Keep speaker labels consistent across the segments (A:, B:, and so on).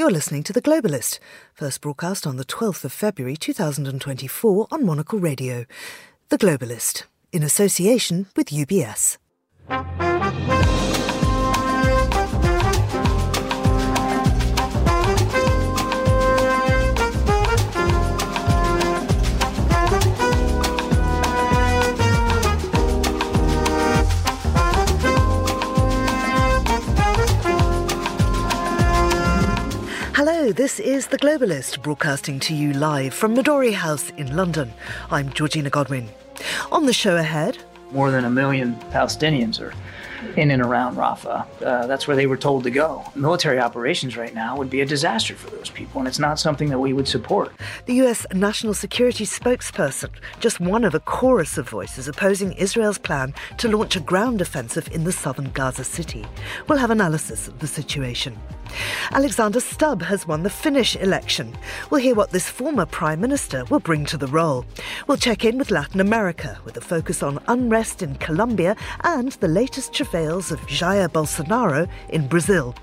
A: You're listening to The Globalist, first broadcast on the 12th of February 2024 on Monocle Radio. The Globalist, in association with UBS. This is The Globalist, broadcasting to you live from Midori House in London. I'm Georgina Godwin. On the show ahead,
B: more than a million Palestinians are in and around Rafah. Uh, that's where they were told to go. Military operations right now would be a disaster for those people, and it's not something that we would support.
A: The US National Security spokesperson, just one of a chorus of voices opposing Israel's plan to launch a ground offensive in the southern Gaza city. We'll have analysis of the situation. Alexander Stubb has won the Finnish election. We'll hear what this former Prime Minister will bring to the role. We'll check in with Latin America with a focus on unrest in Colombia and the latest travails of Jair Bolsonaro in Brazil.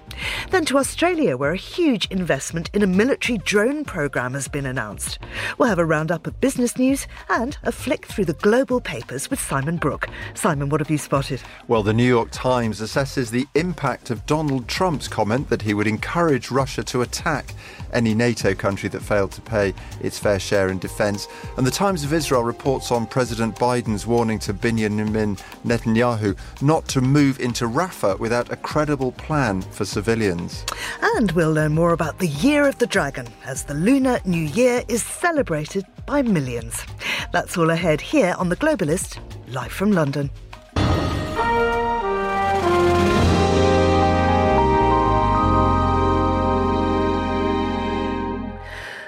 A: Then to Australia, where a huge investment in a military drone program has been announced. We'll have a roundup of business news and a flick through the global papers with Simon Brook. Simon, what have you spotted?
C: Well, the New York Times assesses the impact of Donald Trump's comment that he would encourage Russia to attack any NATO country that failed to pay its fair share in defence. And the Times of Israel reports on President Biden's warning to Benjamin Netanyahu not to move into Rafah without a credible plan for civilians.
A: And we'll learn more about the Year of the Dragon as the Lunar New Year is celebrated by millions. That's all ahead here on The Globalist, live from London.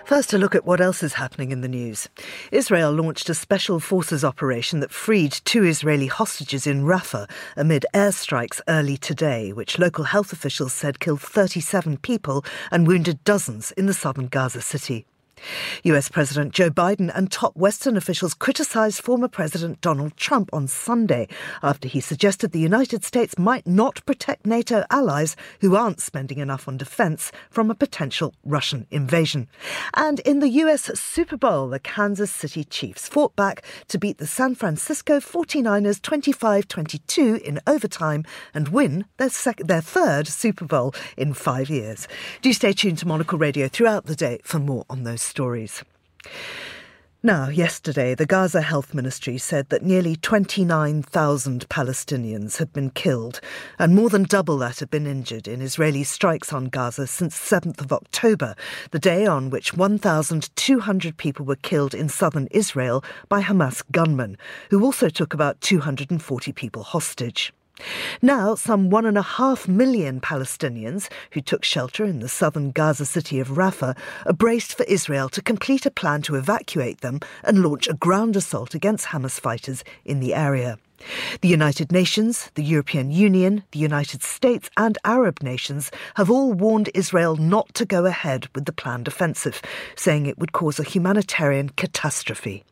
A: First, a look at what else is happening in the news. Israel launched a special forces operation that freed two Israeli hostages in Rafah amid airstrikes early today, which local health officials said killed 37 people and wounded dozens in the southern Gaza city. US President Joe Biden and top Western officials criticized former President Donald Trump on Sunday after he suggested the United States might not protect NATO allies who aren't spending enough on defense from a potential Russian invasion. And in the US Super Bowl, the Kansas City Chiefs fought back to beat the San Francisco 49ers 25 22 in overtime and win their, sec- their third Super Bowl in five years. Do stay tuned to Monocle Radio throughout the day for more on those stories. Now, yesterday, the Gaza Health Ministry said that nearly 29,000 Palestinians had been killed and more than double that had been injured in Israeli strikes on Gaza since 7th of October, the day on which 1,200 people were killed in southern Israel by Hamas gunmen, who also took about 240 people hostage. Now, some one and a half million Palestinians who took shelter in the southern Gaza city of Rafah are braced for Israel to complete a plan to evacuate them and launch a ground assault against Hamas fighters in the area. The United Nations, the European Union, the United States, and Arab nations have all warned Israel not to go ahead with the planned offensive, saying it would cause a humanitarian catastrophe.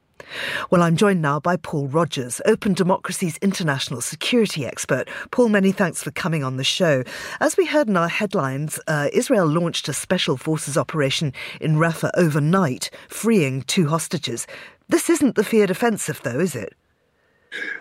A: Well, I'm joined now by Paul Rogers, Open Democracy's international security expert. Paul, many thanks for coming on the show. As we heard in our headlines, uh, Israel launched a special forces operation in Rafah overnight, freeing two hostages. This isn't the feared offensive, though, is it?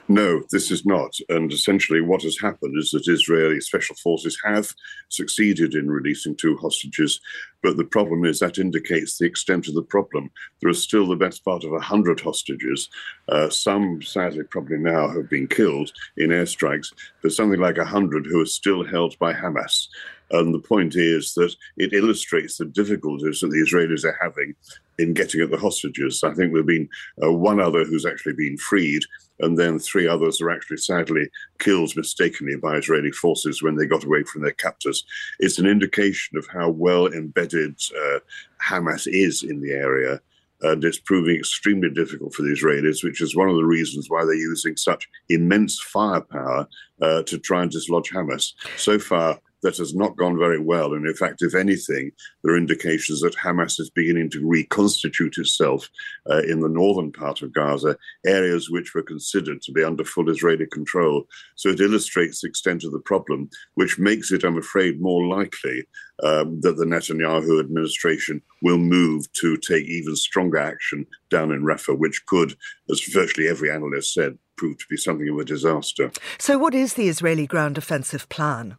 D: No, this is not. And essentially, what has happened is that Israeli special forces have succeeded in releasing two hostages. But the problem is that indicates the extent of the problem. There are still the best part of 100 hostages. Uh, some, sadly, probably now have been killed in airstrikes, but something like 100 who are still held by Hamas. And the point is that it illustrates the difficulties that the Israelis are having in getting at the hostages. I think there have been uh, one other who's actually been freed, and then three others are actually sadly killed mistakenly by Israeli forces when they got away from their captors. It's an indication of how well embedded uh, Hamas is in the area. And it's proving extremely difficult for the Israelis, which is one of the reasons why they're using such immense firepower uh, to try and dislodge Hamas. So far, that has not gone very well. And in fact, if anything, there are indications that Hamas is beginning to reconstitute itself uh, in the northern part of Gaza, areas which were considered to be under full Israeli control. So it illustrates the extent of the problem, which makes it, I'm afraid, more likely um, that the Netanyahu administration will move to take even stronger action down in Rafah, which could, as virtually every analyst said, prove to be something of a disaster.
A: So, what is the Israeli ground offensive plan?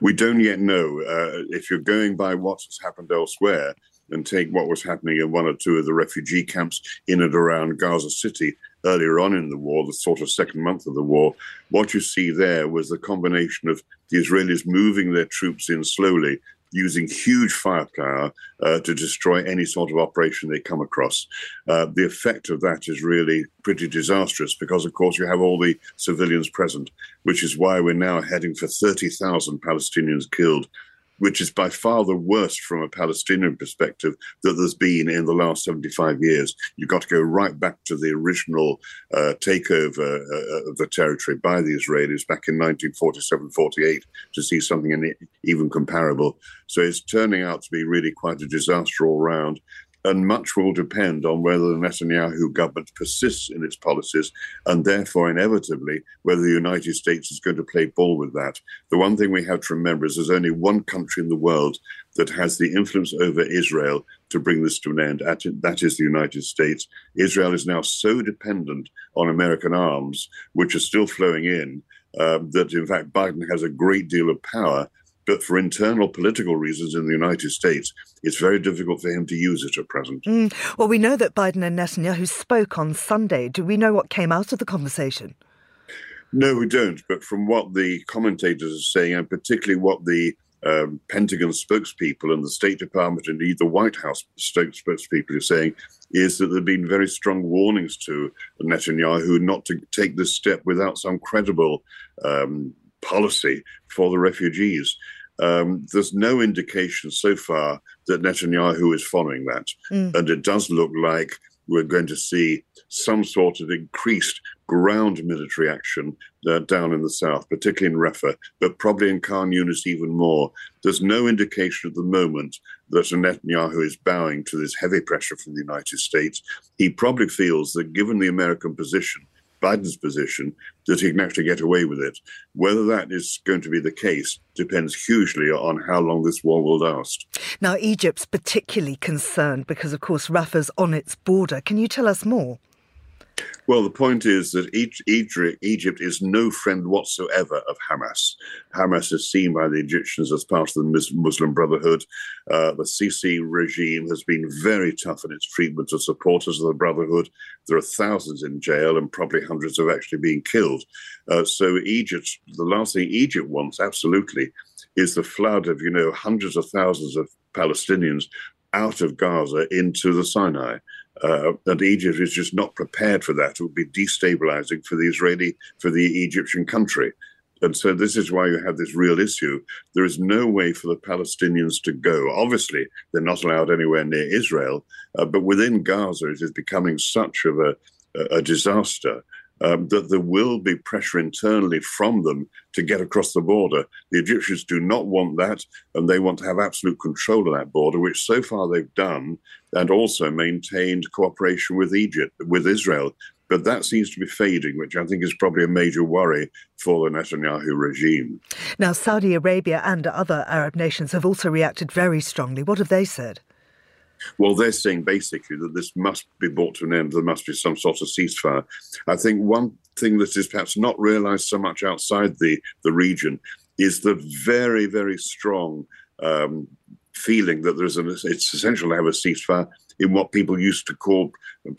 D: We don't yet know. Uh, if you're going by what has happened elsewhere, and take what was happening in one or two of the refugee camps in and around Gaza City earlier on in the war, the sort of second month of the war, what you see there was the combination of the Israelis moving their troops in slowly using huge firepower uh, to destroy any sort of operation they come across. Uh, the effect of that is really pretty disastrous because, of course, you have all the civilians present, which is why we're now heading for 30,000 Palestinians killed which is by far the worst from a Palestinian perspective that there's been in the last 75 years. You've got to go right back to the original uh, takeover uh, of the territory by the Israelis back in 1947 48 to see something even comparable. So it's turning out to be really quite a disaster all round and much will depend on whether the Netanyahu government persists in its policies, and therefore, inevitably, whether the United States is going to play ball with that. The one thing we have to remember is there's only one country in the world that has the influence over Israel to bring this to an end. That is the United States. Israel is now so dependent on American arms, which are still flowing in, um, that in fact Biden has a great deal of power but for internal political reasons in the United States, it's very difficult for him to use it at present. Mm.
A: Well, we know that Biden and Netanyahu spoke on Sunday. Do we know what came out of the conversation?
D: No, we don't. But from what the commentators are saying, and particularly what the um, Pentagon spokespeople and the State Department, indeed the White House spokespeople, are saying is that there have been very strong warnings to Netanyahu not to take this step without some credible um, policy for the refugees. Um, there's no indication so far that Netanyahu is following that. Mm. And it does look like we're going to see some sort of increased ground military action uh, down in the south, particularly in Rafah, but probably in Khan Yunis even more. There's no indication at the moment that Netanyahu is bowing to this heavy pressure from the United States. He probably feels that given the American position, Biden's position that he can actually get away with it. Whether that is going to be the case depends hugely on how long this war will last.
A: Now, Egypt's particularly concerned because, of course, Rafah's on its border. Can you tell us more?
D: Well, the point is that Egypt is no friend whatsoever of Hamas. Hamas is seen by the Egyptians as part of the Muslim Brotherhood. Uh, the Sisi regime has been very tough in its treatment of supporters of the Brotherhood. There are thousands in jail, and probably hundreds have actually been killed. Uh, so, Egypt, the last thing Egypt wants, absolutely, is the flood of, you know, hundreds of thousands of Palestinians out of Gaza into the Sinai. Uh, and Egypt is just not prepared for that. It would be destabilizing for the Israeli, for the Egyptian country. And so this is why you have this real issue. There is no way for the Palestinians to go. Obviously, they're not allowed anywhere near Israel, uh, but within Gaza, it is becoming such of a, a disaster um, that there will be pressure internally from them to get across the border. The Egyptians do not want that, and they want to have absolute control of that border, which so far they've done, and also maintained cooperation with Egypt, with Israel. But that seems to be fading, which I think is probably a major worry for the Netanyahu regime.
A: Now, Saudi Arabia and other Arab nations have also reacted very strongly. What have they said?
D: Well, they're saying basically that this must be brought to an end. There must be some sort of ceasefire. I think one thing that is perhaps not realized so much outside the, the region is the very, very strong um, feeling that there's an, it's essential to have a ceasefire in what people used to call,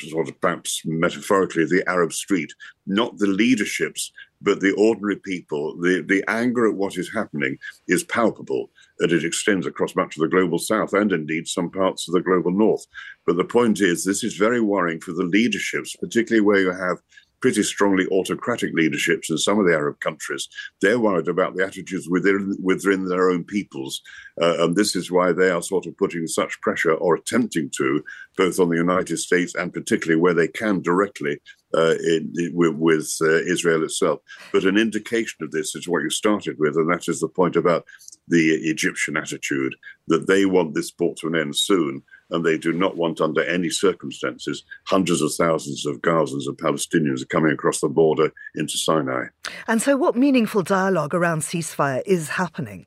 D: sort of perhaps metaphorically, the Arab street. Not the leaderships, but the ordinary people. The, the anger at what is happening is palpable and it extends across much of the global south and indeed some parts of the global north. But the point is, this is very worrying for the leaderships, particularly where you have pretty strongly autocratic leaderships in some of the Arab countries. They're worried about the attitudes within, within their own peoples. Uh, and this is why they are sort of putting such pressure or attempting to, both on the United States and particularly where they can directly uh, in, in, with, uh, Israel itself. But an indication of this is what you started with, and that is the point about the Egyptian attitude that they want this brought to an end soon, and they do not want, under any circumstances, hundreds of thousands of Gazans and Palestinians coming across the border into Sinai.
A: And so, what meaningful dialogue around ceasefire is happening?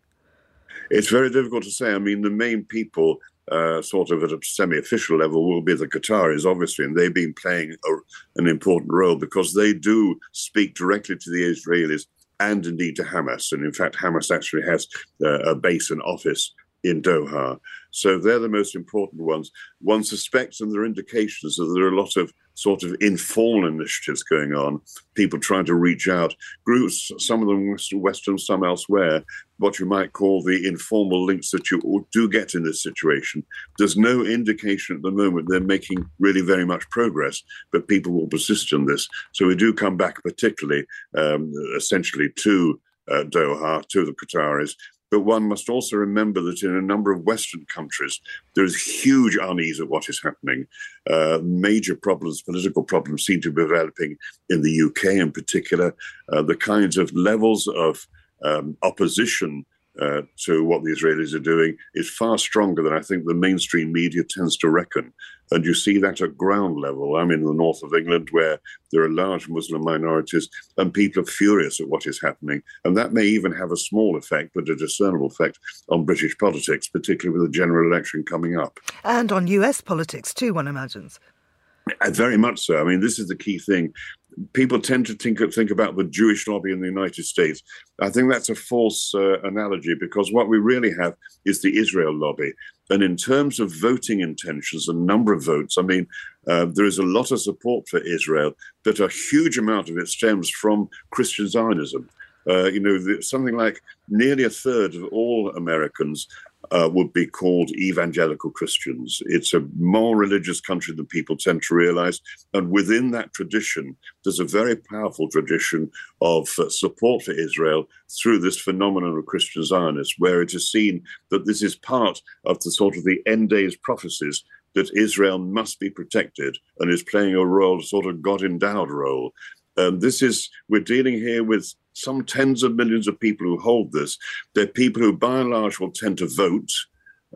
D: It's very difficult to say. I mean, the main people uh, sort of at a semi-official level will be the Qataris, obviously, and they've been playing a, an important role because they do speak directly to the Israelis and indeed to Hamas. And in fact, Hamas actually has uh, a base and office in Doha. So they're the most important ones. One suspects, and there are indications that there are a lot of sort of informal initiatives going on, people trying to reach out, groups, some of them Western, some elsewhere, what you might call the informal links that you do get in this situation. There's no indication at the moment they're making really very much progress, but people will persist in this. So we do come back particularly, um, essentially, to uh, Doha, to the Qataris, but one must also remember that in a number of Western countries, there is huge unease at what is happening. Uh, major problems, political problems, seem to be developing in the UK in particular. Uh, the kinds of levels of um, opposition uh, to what the Israelis are doing is far stronger than I think the mainstream media tends to reckon. And you see that at ground level. I'm in the north of England where there are large Muslim minorities and people are furious at what is happening. And that may even have a small effect, but a discernible effect on British politics, particularly with the general election coming up.
A: And on US politics too, one imagines.
D: Uh, very much so. I mean, this is the key thing people tend to think think about the Jewish lobby in the United States. I think that's a false uh, analogy because what we really have is the Israel lobby. And in terms of voting intentions and number of votes, I mean, uh, there is a lot of support for Israel, but a huge amount of it stems from Christian Zionism. Uh, you know, something like nearly a third of all Americans uh, would be called evangelical Christians. It's a more religious country than people tend to realize. And within that tradition, there's a very powerful tradition of uh, support for Israel through this phenomenon of Christian Zionists, where it is seen that this is part of the sort of the end days prophecies that Israel must be protected and is playing a role, sort of God endowed role. And this is, we're dealing here with some tens of millions of people who hold this. They're people who, by and large, will tend to vote.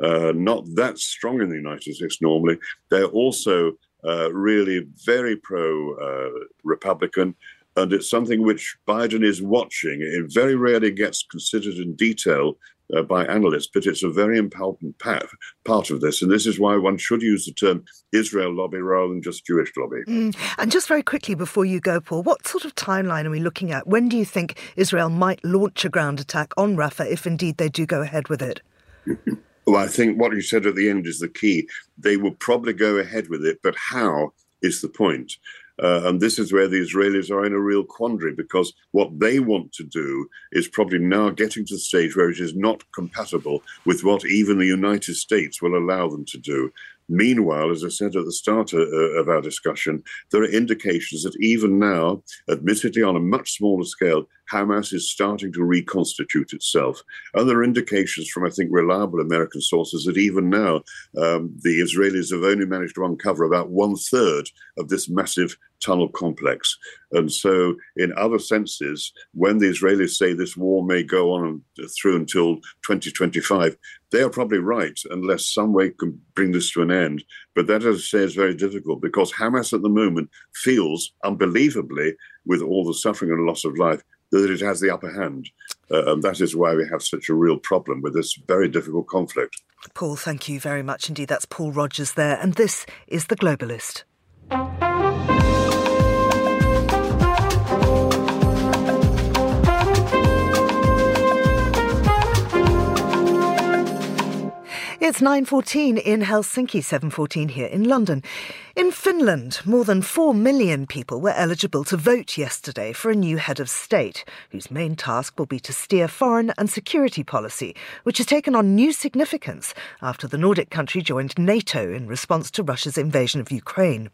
D: Uh, not that strong in the United States normally. They're also uh, really very pro uh, Republican, and it's something which Biden is watching. It very rarely gets considered in detail uh, by analysts, but it's a very important part, part of this. And this is why one should use the term Israel lobby rather than just Jewish lobby. Mm.
A: And just very quickly before you go, Paul, what sort of timeline are we looking at? When do you think Israel might launch a ground attack on Rafah if indeed they do go ahead with it?
D: well, I think what you said at the end is the key. They will probably go ahead with it, but how is the point? Uh, and this is where the Israelis are in a real quandary because what they want to do is probably now getting to the stage where it is not compatible with what even the United States will allow them to do. Meanwhile, as I said at the start uh, of our discussion, there are indications that even now, admittedly on a much smaller scale, Hamas is starting to reconstitute itself. Other indications from, I think, reliable American sources that even now um, the Israelis have only managed to uncover about one third of this massive tunnel complex. And so, in other senses, when the Israelis say this war may go on through until 2025, they are probably right, unless some way can bring this to an end. But that, as I say, is very difficult because Hamas at the moment feels, unbelievably, with all the suffering and loss of life, that it has the upper hand. Uh, and that is why we have such a real problem with this very difficult conflict.
A: Paul, thank you very much indeed. That's Paul Rogers there. And this is The Globalist. It's 9.14 in Helsinki, 7.14 here in London. In Finland, more than 4 million people were eligible to vote yesterday for a new head of state, whose main task will be to steer foreign and security policy, which has taken on new significance after the Nordic country joined NATO in response to Russia's invasion of Ukraine.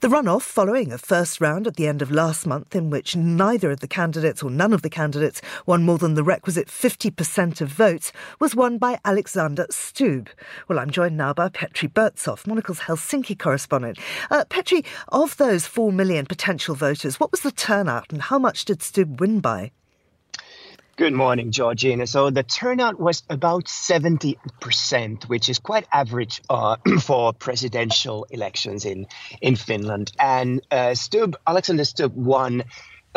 A: The runoff following a first round at the end of last month in which neither of the candidates or none of the candidates won more than the requisite 50% of votes was won by Alexander Stubb. Well, I'm joined now by Petri Burtsoff, Monocle's Helsinki correspondent. Uh, Petri, of those 4 million potential voters, what was the turnout and how much did Stubb win by?
E: Good morning, Georgina. So the turnout was about 70%, which is quite average uh, for presidential elections in, in Finland. And uh, Alexander Stubb won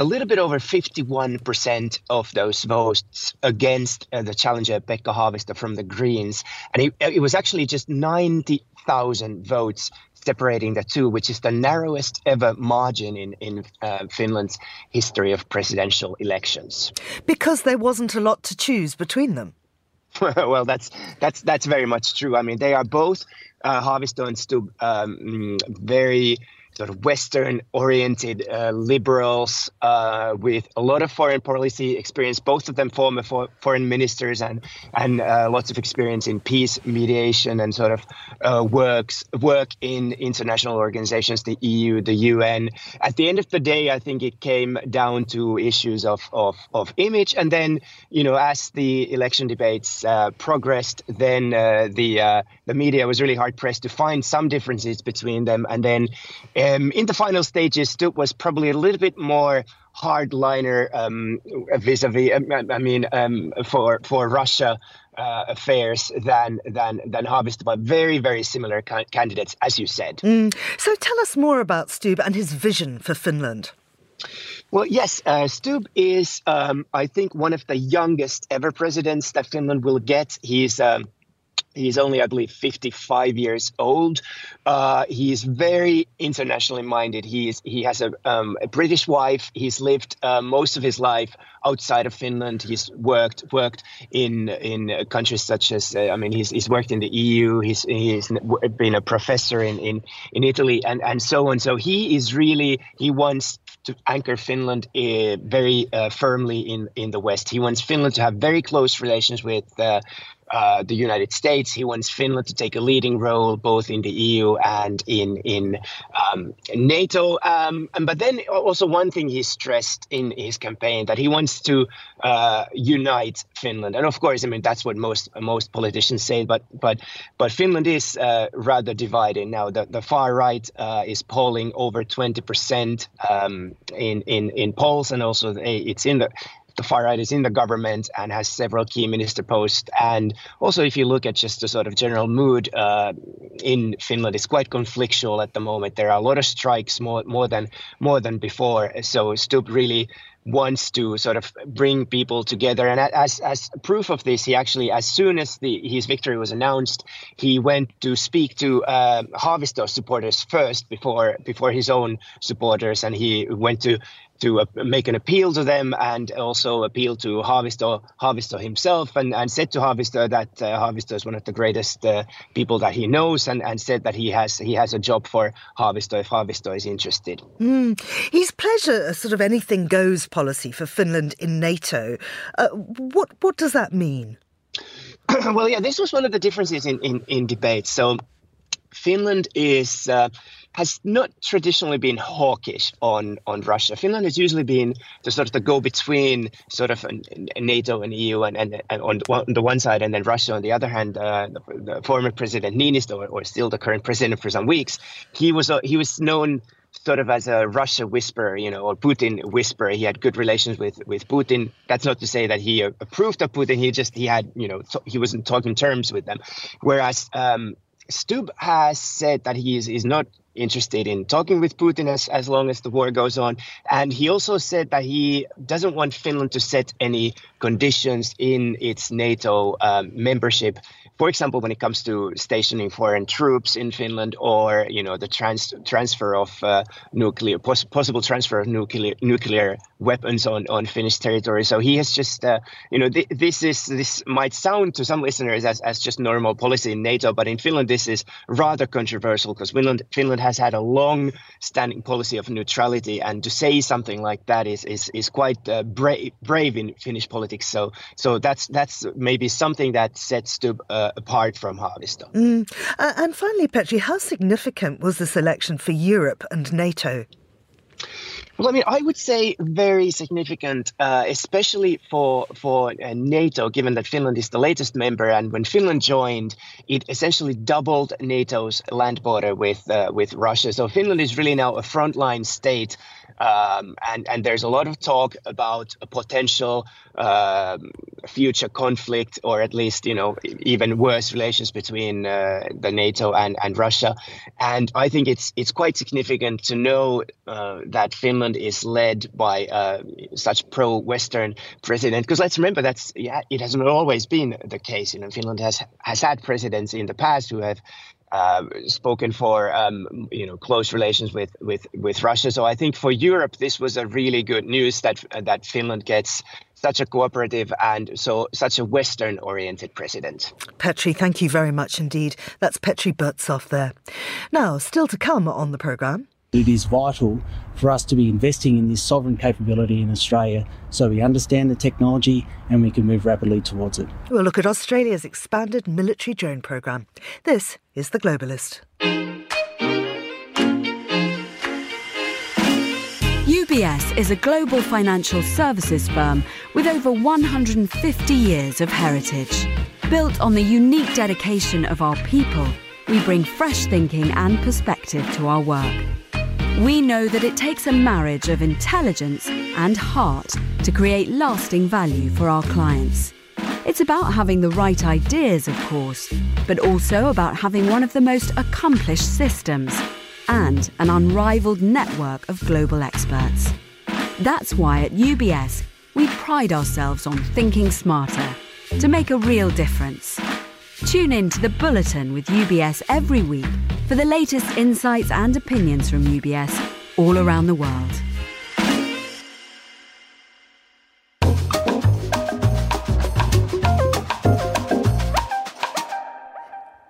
E: a little bit over 51% of those votes against uh, the challenger Pekka Haavisto from the Greens. And it, it was actually just 90,000 votes separating the two, which is the narrowest ever margin in in uh, Finland's history of presidential elections.
A: Because there wasn't a lot to choose between them.
E: well, that's that's that's very much true. I mean, they are both uh, Haavisto and Stubb um, very sort of Western oriented uh, liberals uh, with a lot of foreign policy experience. Both of them former for, foreign ministers and and uh, lots of experience in peace mediation and sort of uh, works work in international organizations, the EU, the UN. At the end of the day, I think it came down to issues of of, of image, and then you know as the election debates uh, progressed, then uh, the the media was really hard pressed to find some differences between them, and then um, in the final stages, Stubb was probably a little bit more hardliner um, vis-a-vis. Um, I mean, um, for for Russia uh, affairs than than than Haavisto, but very very similar ca- candidates, as you said.
A: Mm. So tell us more about Stubb and his vision for Finland.
E: Well, yes, uh, Stubb is, um, I think, one of the youngest ever presidents that Finland will get. He's um, He's only, I believe, 55 years old. Uh, he is very internationally minded. He is he has a, um, a British wife. He's lived uh, most of his life outside of Finland. He's worked worked in in countries such as uh, I mean, he's, he's worked in the EU. He's he's been a professor in in, in Italy and and so on. So he is really he wants to anchor Finland uh, very uh, firmly in in the West. He wants Finland to have very close relations with uh, the United States. He wants Finland to take a leading role both in the EU and in in um, NATO. Um, and, but then also one thing he stressed in his campaign that he wants to uh, unite Finland. And of course, I mean that's what most most politicians say. But but but Finland is uh, rather divided now. The the far right uh, is polling over twenty percent um, in in in polls, and also it's in the the far right is in the government and has several key minister posts. And also, if you look at just the sort of general mood uh, in Finland, it's quite conflictual at the moment. There are a lot of strikes more more than more than before. So Stubb really wants to sort of bring people together. And as as proof of this, he actually, as soon as the his victory was announced, he went to speak to uh, supporters first before before his own supporters, and he went to to uh, make an appeal to them and also appeal to Harvester, Haavisto himself and, and said to Haavisto that uh, Haavisto is one of the greatest uh, people that he knows and, and said that he has he has a job for Haavisto if Haavisto is interested.
A: Mm. He's pledged a sort of anything goes policy for Finland in NATO. Uh, what what does that mean?
E: well, yeah, this was one of the differences in, in, in debates. So Finland is uh, has not traditionally been hawkish on on Russia. Finland has usually been the sort of the go between sort of NATO and EU and, and, and on, the one side, and then Russia on the other hand. Uh, the, the, former president Niinistö, or, or, still the current president for some weeks, he was uh, he was known sort of as a Russia whisperer, you know, or Putin whisperer. He had good relations with with Putin. That's not to say that he approved of Putin. He just he had, you know, he wasn't talking terms with them. Whereas um, Stubb has said that he is, is not interested in talking with Putin as, as long as the war goes on. And he also said that he doesn't want Finland to set any conditions in its NATO um, membership for example, when it comes to stationing foreign troops in Finland or you know the trans- transfer of uh, nuclear pos- possible transfer of nuclear nuclear weapons on, on Finnish territory. So he has just uh, you know th- this is this might sound to some listeners as, as just normal policy in NATO, but in Finland this is rather controversial because Finland Finland has had a long standing policy of neutrality, and to say something like that is is is quite uh, brave brave in Finnish politics. So so that's that's maybe something that sets Stubb uh, apart from Haavisto.
A: Mm. Uh, and finally, Petri, how significant was this election for Europe and NATO?
E: Well, I mean, I would say very significant, uh, especially for for uh, NATO, given that Finland is the latest member, and when Finland joined, it essentially doubled NATO's land border with uh, with Russia. So Finland is really now a frontline state um, and, and there's a lot of talk about a potential uh, future conflict, or at least, you know, even worse relations between uh, the NATO and, and Russia. And I think it's it's quite significant to know uh, that Finland is led by uh, such pro-Western president. Because let's remember that's yeah, it hasn't always been the case. You know, Finland has has had presidents in the past who have uh, spoken for um, you know close relations with, with with Russia. So I think for Europe this was a really good news that that Finland gets such a cooperative and so such a Western oriented president.
A: Petri, thank you very much indeed. That's Petri Burtsoff there. Now, still to come on the programme.
F: It is vital for us to be investing in this sovereign capability in Australia so we understand the technology and we can move rapidly towards it.
A: We'll look at Australia's expanded military drone programme. This is The Globalist.
G: UBS is a global financial services firm with over 150 years of heritage. Built on the unique dedication of our people, we bring fresh thinking and perspective to our work we know that it takes a marriage of intelligence and heart to create lasting value for our clients. It's about having the right ideas, of course, but also about having one of the most accomplished systems and an unrivaled network of global experts. That's why at UBS, we pride ourselves on thinking smarter to make a real difference. Tune in to the Bulletin with UBS every week for the latest insights and opinions from UBS all around the world.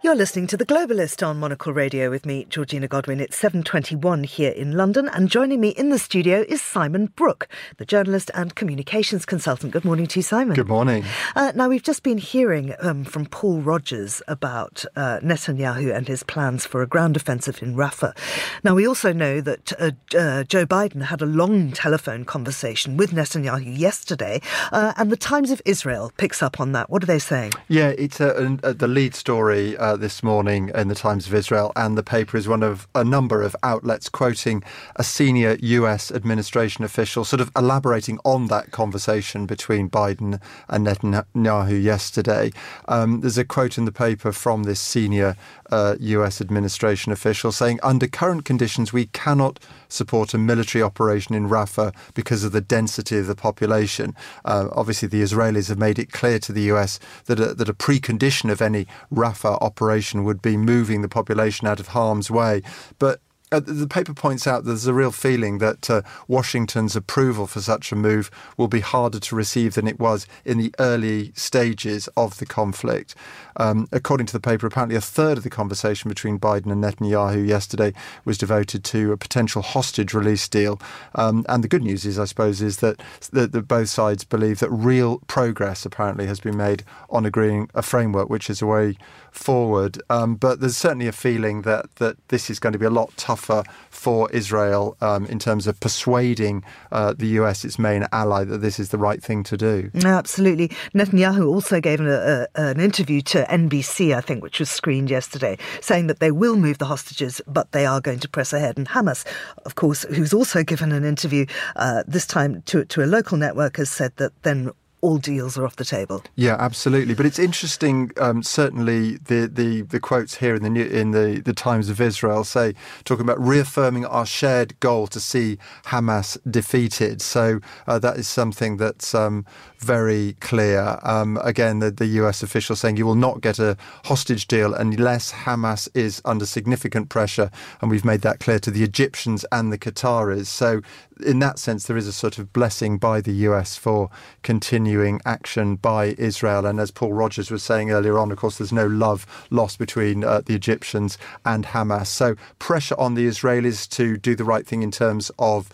A: You're listening to The Globalist on Monocle Radio with me, Georgina Godwin. It's 7.21 here in London and joining me in the studio is Simon Brook, the journalist and communications consultant. Good morning to you, Simon.
C: Good morning.
A: Uh, now, we've just been hearing um, from Paul Rogers about uh, Netanyahu and his plans for a ground offensive in Rafah. Now, we also know that uh, uh Joe Biden had a long telephone conversation with Netanyahu yesterday, uh, and the Times of Israel picks up on that. What are they saying?
C: Yeah, it's a, the lead story uh, this morning in the Times of Israel, and the paper is one of a number of outlets quoting a senior US administration official, sort of elaborating on that conversation between Biden and Netanyahu yesterday. Um, there's a quote in the paper from this senior uh, US administration official saying, under current conditions, we cannot support a military operation in Rafah because of the density of the population. Uh, obviously, the Israelis have made it clear to the US that a, that a precondition of any Rafah operation would be moving the population out of harm's way. But uh, the paper points out there's a real feeling that uh, Washington's approval for such a move will be harder to receive than it was in the early stages of the conflict. Um, according to the paper, apparently a third of the conversation between Biden and Netanyahu yesterday was devoted to a potential hostage release deal. Um, and the good news is, I suppose, is that, that, that both sides believe that real progress apparently has been made on agreeing a framework, which is a way forward. Um, but there's certainly a feeling that that this is going to be a lot tougher for Israel um, in terms of persuading uh, the US, its main ally, that this is the right thing to do.
A: Absolutely. Netanyahu also gave an, a, an interview to NBC, I think, which was screened yesterday, saying that they will move the hostages, but they are going to press ahead. And Hamas, of course, who's also given an interview uh, this time to, to a local network, has said that then all deals are off the table.
C: Yeah, absolutely. But it's interesting. Um, certainly, the, the, the quotes here in the in the, the Times of Israel say talking about reaffirming our shared goal to see Hamas defeated. So uh, that is something that's um, very clear. Um, again, the, the US official saying you will not get a hostage deal unless Hamas is under significant pressure, and we've made that clear to the Egyptians and the Qataris. So in that sense, there is a sort of blessing by the US for continuing action by Israel. And as Paul Rogers was saying earlier on, of course, there's no love lost between uh, the Egyptians and Hamas. So pressure on the Israelis to do the right thing in terms of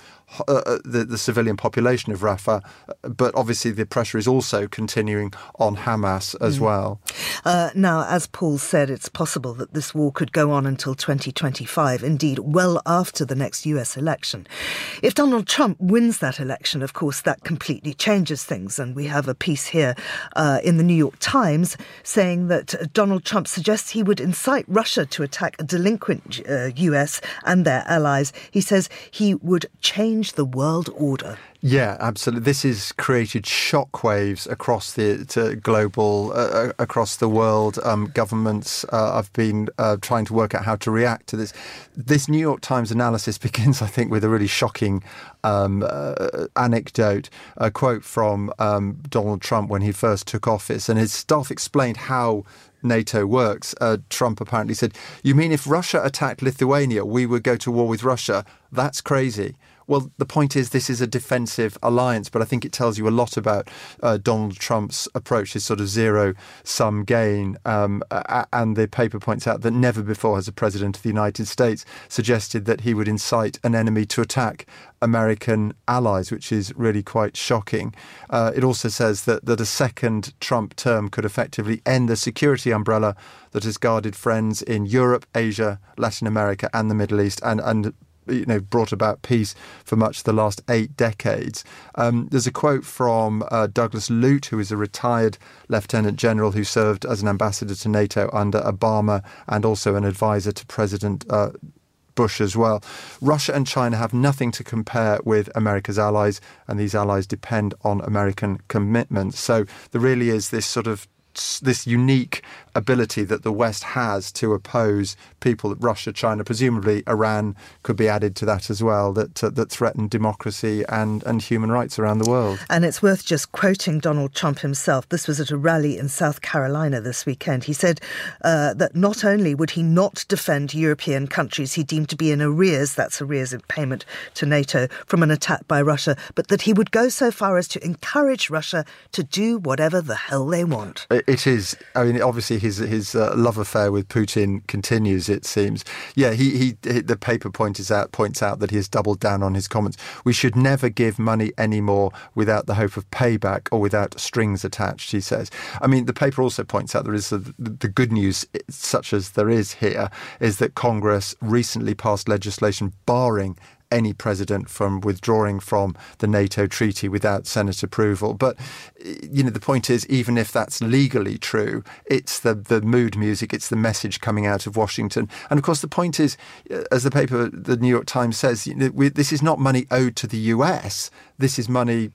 C: uh, uh, the, the civilian population of Rafah, but obviously the pressure is also continuing on Hamas as mm. well.
A: Uh, now, as Paul said, it's possible that this war could go on until 2025, indeed, well after the next US election. If Donald Trump wins that election, of course, that completely changes things. And we have a piece here uh, in the New York Times saying that Donald Trump suggests he would incite Russia to attack a delinquent uh, US and their allies. He says he would change the world order.
C: Yeah, absolutely. This has created shockwaves across the global, uh, uh, across the world. Um, governments uh, have been uh, trying to work out how to react to this. This New York Times analysis begins, I think, with a really shocking um, uh, anecdote, a quote from um, Donald Trump when he first took office, and his staff explained how NATO works. Uh, Trump apparently said, "You mean if Russia attacked Lithuania, we would go to war with Russia? That's crazy." Well, the point is, this is a defensive alliance, but I think it tells you a lot about uh, Donald Trump's approach, his sort of zero sum gain. Um, and the paper points out that never before has a president of the United States suggested that he would incite an enemy to attack American allies, which is really quite shocking. Uh, it also says that, that a second Trump term could effectively end the security umbrella that has guarded friends in Europe, Asia, Latin America, and the Middle East, and, and you know brought about peace for much of the last eight decades. Um, there's a quote from uh, Douglas Lute, who is a retired lieutenant general who served as an ambassador to NATO under Obama and also an advisor to President. Uh, Bush as well. Russia and China have nothing to compare with America's allies, and these allies depend on American commitments. So there really is this sort of this unique ability that the West has to oppose people, Russia, China, presumably Iran could be added to that as well, that uh, that threaten democracy and, and human rights around the world.
A: And it's worth just quoting Donald Trump himself. This was at a rally in South Carolina this weekend. He said uh, that not only would he not defend European countries he deemed to be in arrears, that's arrears in payment to NATO, from an attack by Russia, but that he would go so far as to encourage Russia to do whatever the hell they want.
C: It is. I mean, obviously his his uh, love affair with Putin continues. It seems. Yeah, he, he, he the paper points out points out that he has doubled down on his comments. We should never give money anymore without the hope of payback or without strings attached. He says. I mean, the paper also points out there is a, the good news, such as there is here, is that Congress recently passed legislation barring any president from withdrawing from the NATO treaty without Senate approval. But you know, the point is, even if that's legally true, it's the the mood music, it's the message coming out of Washington. And of course, the point is, as the paper, the New York Times says, you know, we, this is not money owed to the U.S. This is money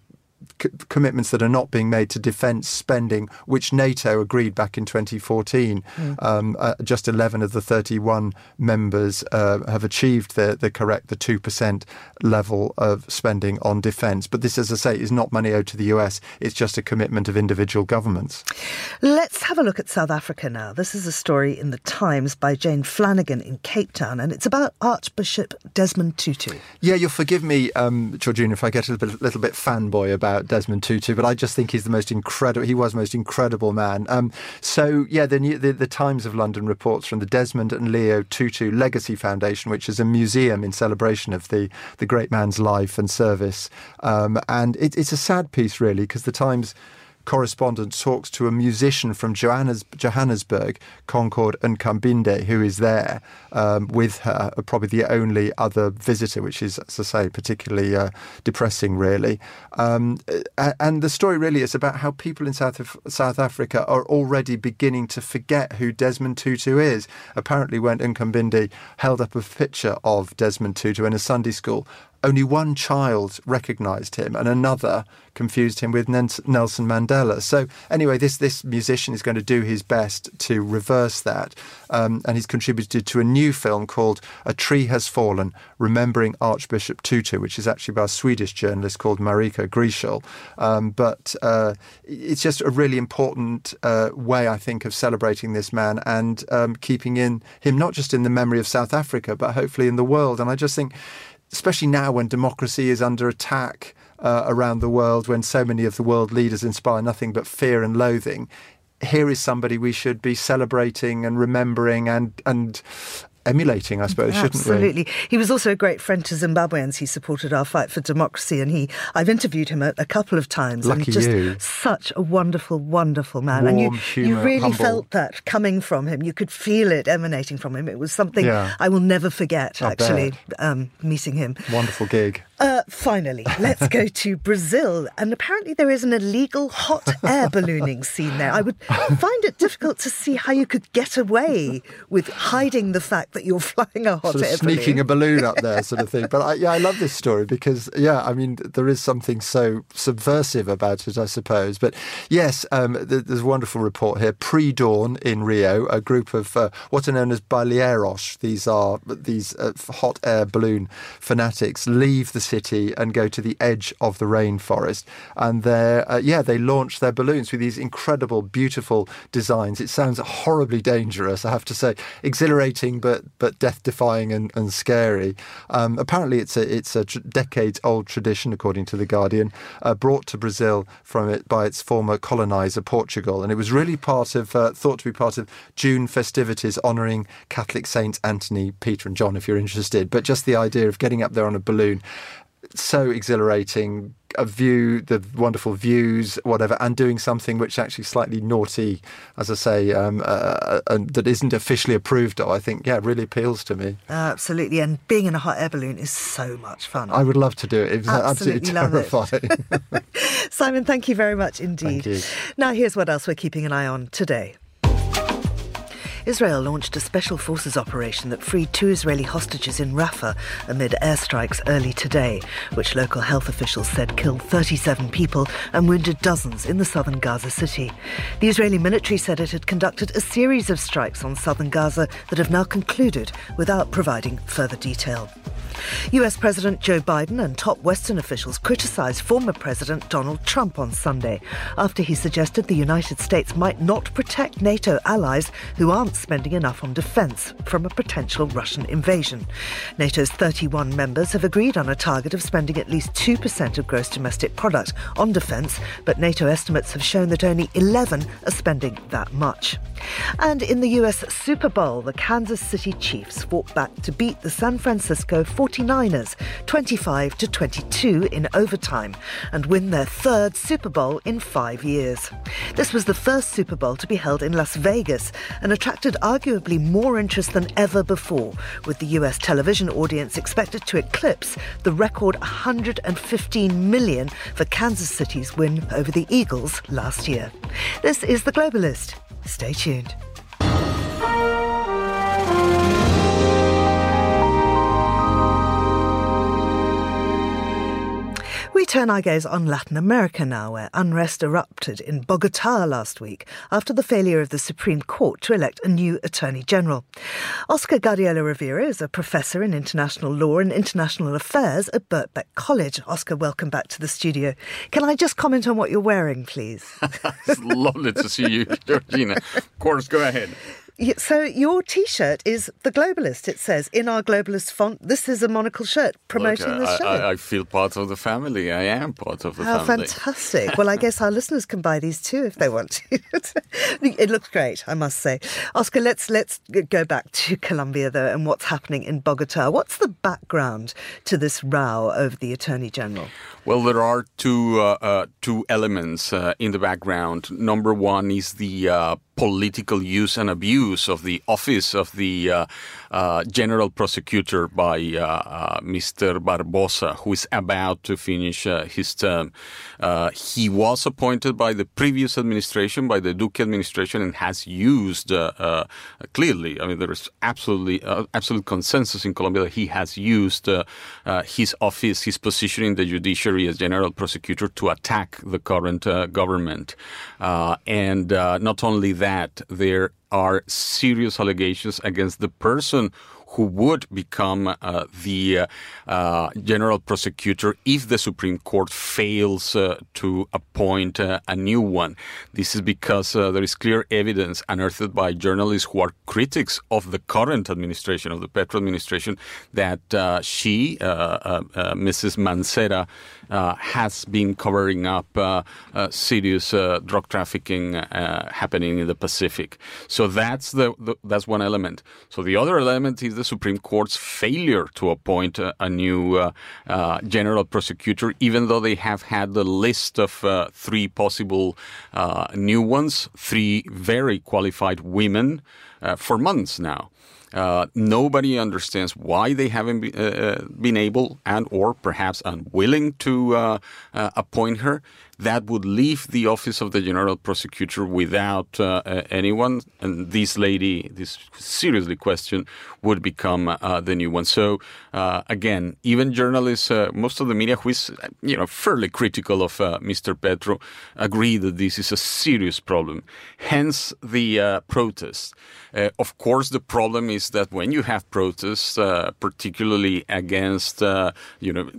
C: c- commitments that are not being made to defence spending, which NATO agreed back in 2014. Mm. Um, uh, just 11 of the 31 members uh, have achieved the, the correct, the 2% level of spending on defence. But this, as I say, is not money owed to the US. It's just a commitment of individual governments.
A: Let's have a look at South Africa now. This is a story in the Times by Jane Flanagan in Cape Town, and it's about Archbishop Desmond Tutu.
C: Yeah, you'll forgive me, um, Georgina, if I get a little bit, little bit fanboy about about Desmond Tutu, but I just think he's the most incredible. He was the most incredible man. Um, so yeah, the, the, the Times of London reports from the Desmond and Leah Tutu Legacy Foundation, which is a museum in celebration of the the great man's life and service. Um, and it, it's a sad piece, really, because the Times correspondent talks to a musician from Johannes, Johannesburg, Concord Nkambinde, who is there um, with her, probably the only other visitor, which is, as I say, particularly uh, depressing, really. Um, and the story really is about how people in South, Af- South Africa are already beginning to forget who Desmond Tutu is. Apparently, when Nkambinde held up a picture of Desmond Tutu in a Sunday school, only one child recognised him, and another confused him with Nelson Mandela. So anyway, this this musician is going to do his best to reverse that, um, and he's contributed to a new film called "A Tree Has Fallen: Remembering Archbishop Tutu," which is actually by a Swedish journalist called Marika Grischel. Um, but uh, it's just a really important uh, way, I think, of celebrating this man and um, keeping in him not just in the memory of South Africa, but hopefully in the world. And I just think especially now when democracy is under attack uh, around the world, when so many of the world leaders inspire nothing but fear and loathing. Here is somebody we should be celebrating and remembering and and emulating, I suppose, shouldn't
A: Absolutely. He was also a great friend to Zimbabweans. He supported our fight for democracy, and he I've interviewed him a, a couple of times.
C: Lucky
A: and just
C: you.
A: such a wonderful, wonderful man. and you,
C: humour,
A: you really
C: humble.
A: felt that coming from him. You could feel it emanating from him. It was something
C: Yeah.
A: I will never forget.
C: I
A: actually, um, meeting him.
C: Wonderful gig.
A: Uh, finally, let's go to Brazil. And apparently, there is an illegal hot air ballooning scene there. I would find it difficult to see how you could get away with hiding the fact that you're flying a hot
C: sort of
A: air
C: sneaking
A: balloon.
C: a balloon up there, sort of thing. But I, yeah, I love this story because yeah, I mean, there is something so subversive about it, I suppose. But yes, um, there's a wonderful report here. Pre-dawn in Rio, a group of uh, what are known as baloeiros. These are these uh, hot air balloon fanatics leave the city and go to the edge of the rainforest, and they uh, yeah, they launch their balloons with these incredible, beautiful designs. It sounds horribly dangerous, I have to say, exhilarating but but death-defying and, and scary. Um, apparently, it's a it's a tr- decades-old tradition, according to the Guardian, uh, brought to Brazil from it by its former colonizer Portugal, and it was really part of uh, thought to be part of June festivities honouring Catholic saints Anthony, Peter, and John. If you're interested, but just the idea of getting up there on a balloon so exhilarating a view the wonderful views whatever and doing something which actually slightly naughty as i say um, uh, and that isn't officially approved of i think yeah really appeals to me
A: Absolutely, and being in a hot air balloon is so much fun.
C: i would love to do it it was
A: Absolutely
C: absolutely terrifying
A: Simon, thank you very much indeed.
C: Thank you.
A: Now, here's what else we're keeping an eye on today. Israel launched a special forces operation that freed two Israeli hostages in Rafah amid airstrikes early today, which local health officials said killed 37 people and wounded dozens in the southern Gaza city. The Israeli military said it had conducted a series of strikes on southern Gaza that have now concluded without providing further detail. US President Joe Biden and top Western officials criticized former President Donald Trump on Sunday after he suggested the United States might not protect NATO allies who aren't spending enough on defense from a potential Russian invasion. NATO's 31 members have agreed on a target of spending at least 2% of gross domestic product on defense, but NATO estimates have shown that only 11 are spending that much. And in the US Super Bowl, the Kansas City Chiefs fought back to beat the San Francisco 49ers 25 to 22 in overtime and win their third Super Bowl in 5 years. This was the first Super Bowl to be held in Las Vegas and attracted arguably more interest than ever before, with the US television audience expected to eclipse the record 115 million for Kansas City's win over the Eagles last year. This is The Globalist. Stay tuned. We turn our gaze on Latin America now, where unrest erupted in Bogota last week after the failure of the Supreme Court to elect a new Attorney General. Oscar Guardiola Rivera is a professor in international law and international affairs at Birkbeck College. Oscar, welcome back to the studio. Can I just comment on what you're wearing, please?
H: It's lovely to see you, Georgina. Of course, go ahead.
A: So your T-shirt is the Globalist. It says in our Globalist font. This is a monocle shirt promoting
H: Look,
A: the show.
H: I, I feel part of the family. I am part of the
A: How
H: family.
A: fantastic. Well, I guess our listeners can buy these too if they want to. it looks great, I must say. Oscar, let's let's go back to Colombia though and what's happening in Bogota. What's the background to this row over the Attorney General?
H: Well, there are two uh, uh, two elements uh, in the background. Number one is the uh, political use and abuse of the office of the uh, uh, general prosecutor by uh, uh, Mr. Barbosa, who is about to finish uh, his term. Uh, he was appointed by the previous administration, by the Duque administration, and has used clearly. I mean, there is absolutely absolute consensus in Colombia that he has used his office, his position in the judiciary as general prosecutor to attack the current government. And not only that, there are serious allegations against the person who would become uh, the uh, general prosecutor if the Supreme Court fails uh, to appoint uh, a new one. This is because uh, there is clear evidence unearthed by journalists who are critics of the current administration, of the Petro administration, that uh, she, Mrs. Mancera, has been covering up serious drug trafficking happening in the Pacific. So that's the, the, that's one element. So the other element is the Supreme Court's failure to appoint a, a new uh, uh, general prosecutor, even though they have had the list of uh, three possible uh, new ones, three very qualified women uh, for months now. Uh, nobody understands why they haven't be, been able and or perhaps unwilling to appoint her that would leave the office of the general prosecutor without uh, anyone, and this lady, this seriously question, would become uh, the new one. So uh, again, even journalists, uh, most of the media, who is you know fairly critical of uh, Mr. Petro, agree that this is a serious problem. Hence the protests. of course, the problem is that when you have protests, particularly against you know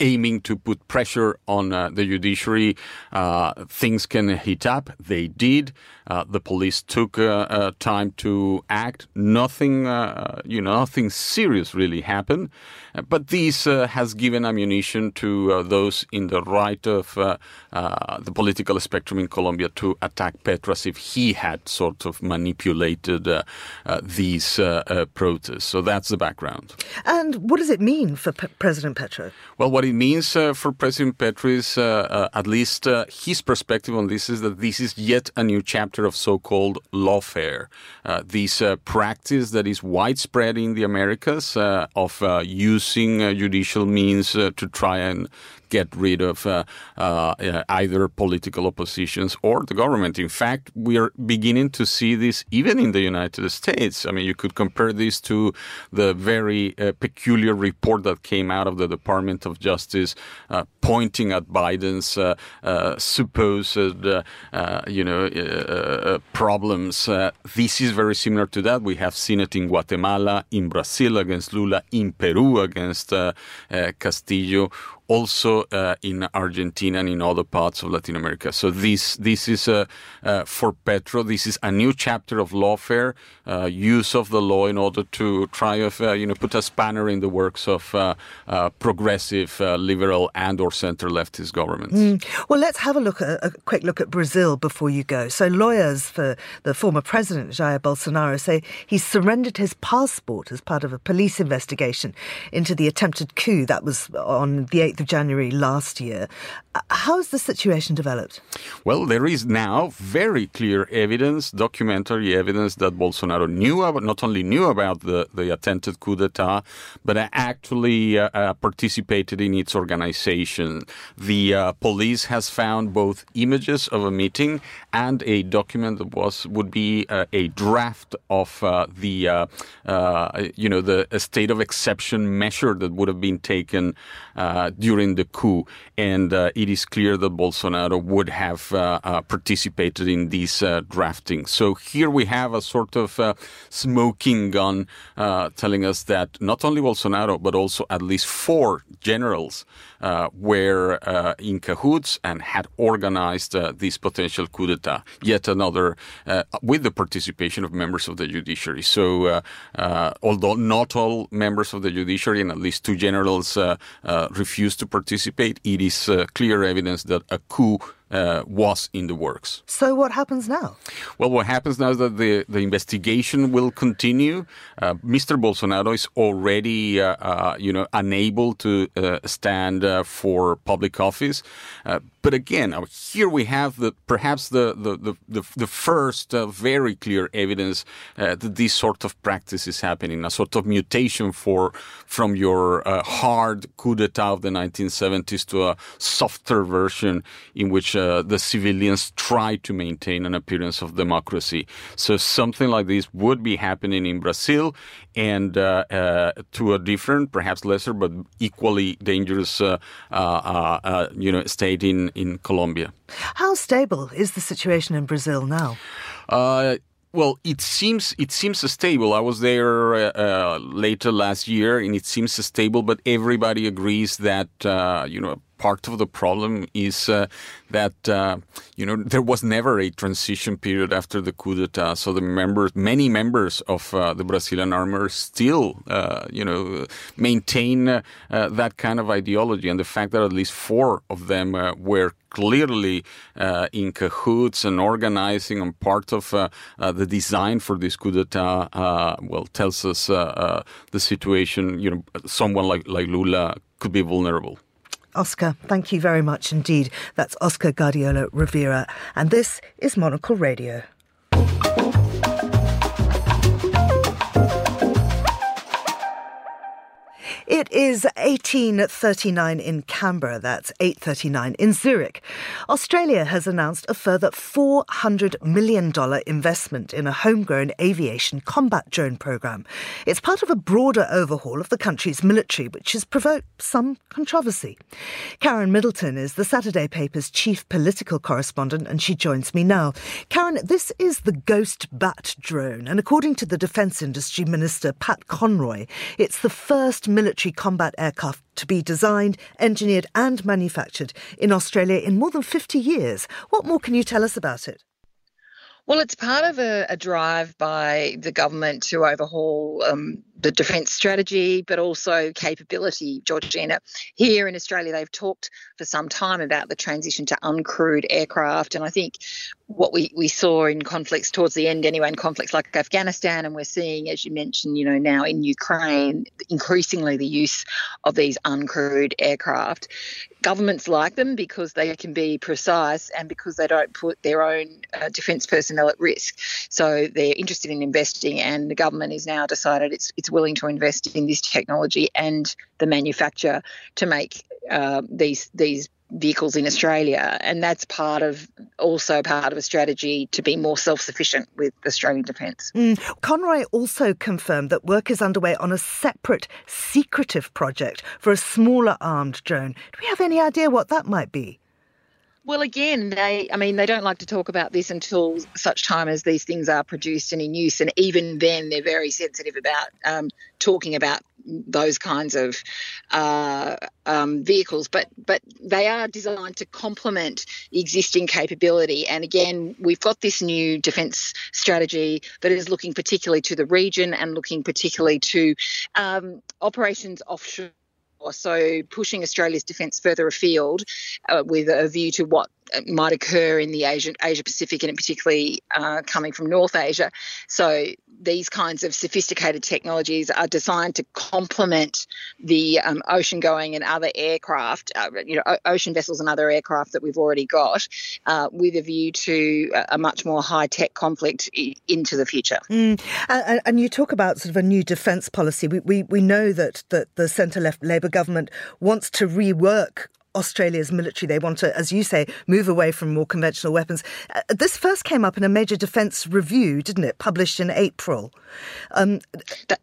H: aiming to put pressure on uh, the judiciary, uh, things can heat up. They did. Uh, the police took uh, uh, time to act. Nothing, uh, you know, nothing serious really happened. but this has given ammunition to those in the right of the political spectrum in Colombia to attack Petro as if he had sort of manipulated these protests. So that's the background.
A: And what does it mean for P- President Petro?
H: Well, what it means uh, for President Petro is, uh, uh, at least uh, his perspective on this, is that this is yet a new chapter of so-called lawfare. Uh, this uh, practice that is widespread in the Americas of using judicial means to try and get rid of uh, uh, either political oppositions or the government. In fact, we are beginning to see this even in the United States. I mean, you could compare this to the very uh, peculiar report that came out of the Department of Justice uh, pointing at Biden's uh, uh, supposed, you know, problems. this is very similar to that. We have seen it in Guatemala, in Brazil against Lula, in Peru against Castillo also uh, in Argentina and in other parts of Latin America. So this this is uh, uh, for Petro. This is a new chapter of lawfare, uh, use of the law in order to try of uh, you know put a spanner in the works of uh, progressive, liberal, and or center leftist governments. Mm.
A: Well, let's have a look at a quick look at Brazil before you go. So lawyers for the former president Jair Bolsonaro say he surrendered his passport as part of a police investigation into the attempted coup that was on the 8th 8th of January last year. Uh, how has the situation developed?
H: Well, there is now very clear evidence, documentary evidence that Bolsonaro knew about, not only knew about the, the attempted coup d'etat, but actually uh, uh, participated in its organization. The uh, police has found both images of a meeting and a document that was would be uh, a draft of uh, the you know the state of exception measure that would have been taken during the coup, and uh, it is clear that Bolsonaro would have uh, uh, participated in these drafting. So here we have a sort of smoking gun telling us that not only Bolsonaro, but also at least four generals uh, were uh, in cahoots and had organized uh, this potential coup d'etat. Yet another, with the participation of members of the judiciary. So, although not all members of the judiciary and at least two generals refused to participate, it is clear evidence that a coup uh, was in the works.
A: So what happens now?
H: Well, what happens now is that the, the investigation will continue. Uh, Mr. Bolsonaro is already, uh, uh you know, unable to uh, stand uh, for public office. But again, uh, here we have the perhaps the the the, the, the first uh, very clear evidence uh, that this sort of practice is happening, a sort of mutation for from your hard coup d'état of the 1970s to a softer version in which uh, the civilians try to maintain an appearance of democracy. So something like this would be happening in Brazil and uh, uh, to a different, perhaps lesser, but equally dangerous, uh, uh, uh, you know, state in, in Colombia.
A: How stable is the situation in Brazil now?
H: Well, it seems it seems stable. I was there uh, uh, later last year, and it seems stable. But everybody agrees that uh, you know part of the problem is uh, that uh, you know there was never a transition period after the coup d'état. So the members, many members of uh, the Brazilian army, still uh, you know maintain uh, that kind of ideology, and the fact that at least four of them uh, were clearly in cahoots and organizing and part of the design for this coup d'état, well, tells us the situation. You know, someone like like Lula could be vulnerable.
A: Oscar, thank you very much indeed. That's Oscar Guardiola Rivera, and this is Monocle Radio. It is 1839 in Canberra, that's 839 in Zurich. Australia has announced a further $400 million investment in a homegrown aviation combat drone program. It's part of a broader overhaul of the country's military, which has provoked some controversy. Karen Middleton is the Saturday paper's chief political correspondent, and she joins me now. Karen, this is the Ghost Bat drone, and according to the Defence Industry Minister Pat Conroy, it's the first military military combat aircraft to be designed, engineered, and manufactured in Australia in more than 50 years. What more can you tell us about it?
I: Well, it's part of a, a drive by the government to overhaul um, the defence strategy, but also capability, Georgina. Here in Australia, they've talked for some time about the transition to uncrewed aircraft. And I think what we, we saw in conflicts towards the end, anyway, in conflicts like Afghanistan, and we're seeing, as you mentioned, you know, now in Ukraine, increasingly the use of these uncrewed aircraft. Governments like them because they can be precise and because they don't put their own uh, defence personnel at risk. So they're interested in investing, and the government is now decided it's, it's willing to invest in this technology and the manufacture to make uh, these these vehicles in Australia, and that's part of also part of a strategy to be more self-sufficient with Australian defence.
A: Mm. Conroy also confirmed that work is underway on a separate, secretive project for a smaller armed drone. Do we have any idea what that might be?
I: Well, again, they, I mean, they don't like to talk about this until such time as these things are produced and in use. And even then, they're very sensitive about um, talking about those kinds of uh, um, vehicles. But, but they are designed to complement existing capability. And again, we've got this new defence strategy that is looking particularly to the region and looking particularly to um, operations offshore so pushing Australia's defence further afield uh, with a view to what might occur in the Asia, Asia Pacific and particularly uh, coming from North Asia. So these kinds of sophisticated technologies are designed to complement the um, ocean going and other aircraft, uh, you know, ocean vessels and other aircraft that we've already got, uh, with a view to a much more high tech conflict I- into the future.
A: Mm. And, and, you talk about sort of a new defence policy. We, we, we know that, that the centre left Labour government wants to rework Australia's military. They want to, as you say, move away from more conventional weapons. Uh, this first came up in a major defence review, didn't it? Published in April. Um,
I: that,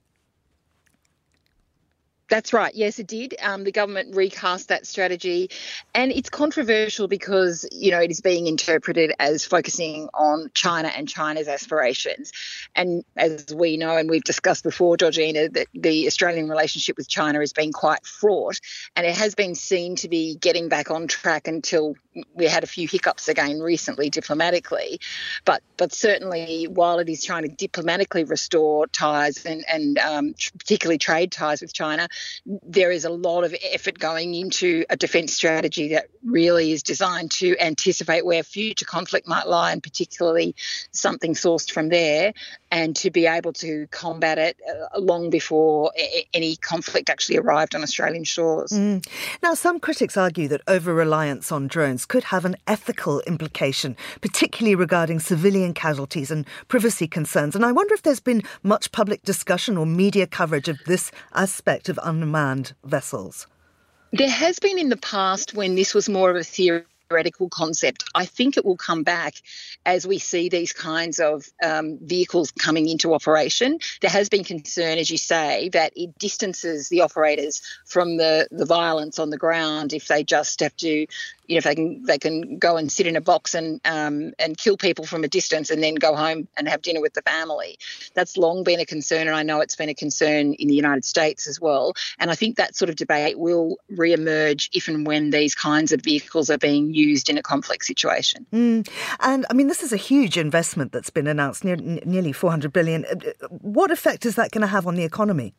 I: that's right. Yes, it did. Um, the government recast that strategy, and it's controversial because you know it is being interpreted as focusing on China and China's aspirations. And as we know, and we've discussed before, Georgina, that the Australian relationship with China has been quite fraught, and it has been seen to be getting back on track until we had a few hiccups again recently diplomatically. But but certainly, while it is trying to diplomatically restore ties and and um, particularly trade ties with China there is a lot of effort going into a defence strategy that really is designed to anticipate where future conflict might lie, and particularly something sourced from there, and to be able to combat it uh, long before any conflict actually arrived on Australian shores.
A: Mm. Now, some critics argue that over reliance on drones could have an ethical implication, particularly regarding civilian casualties and privacy concerns. And I wonder if there's been much public discussion or media coverage of this aspect of unmanned vessels?
I: There has been in the past when this was more of a theory theoretical concept. I think it will come back as we see these kinds of um, vehicles coming into operation. There has been concern, as you say, that it distances the operators from the, the violence on the ground if they just have to you know, if they can they can go and sit in a box and um, and kill people from a distance and then go home and have dinner with the family. That's long been a concern, and I know it's been a concern in the United States as well. And I think that sort of debate will re-emerge if and when these kinds of vehicles are being used in a conflict situation.
A: Mm. And I mean, this is a huge investment that's been announced, near, nearly 400 billion. Uh, what effect is that going to have on the economy?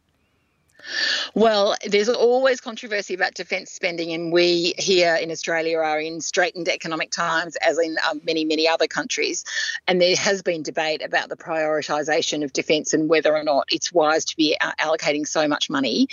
I: Well, there's always controversy about defence spending, and we here in Australia are in straitened economic times, as in um, many, many other countries. And there has been debate about the prioritisation of defence and whether or not it's wise to be allocating so much money.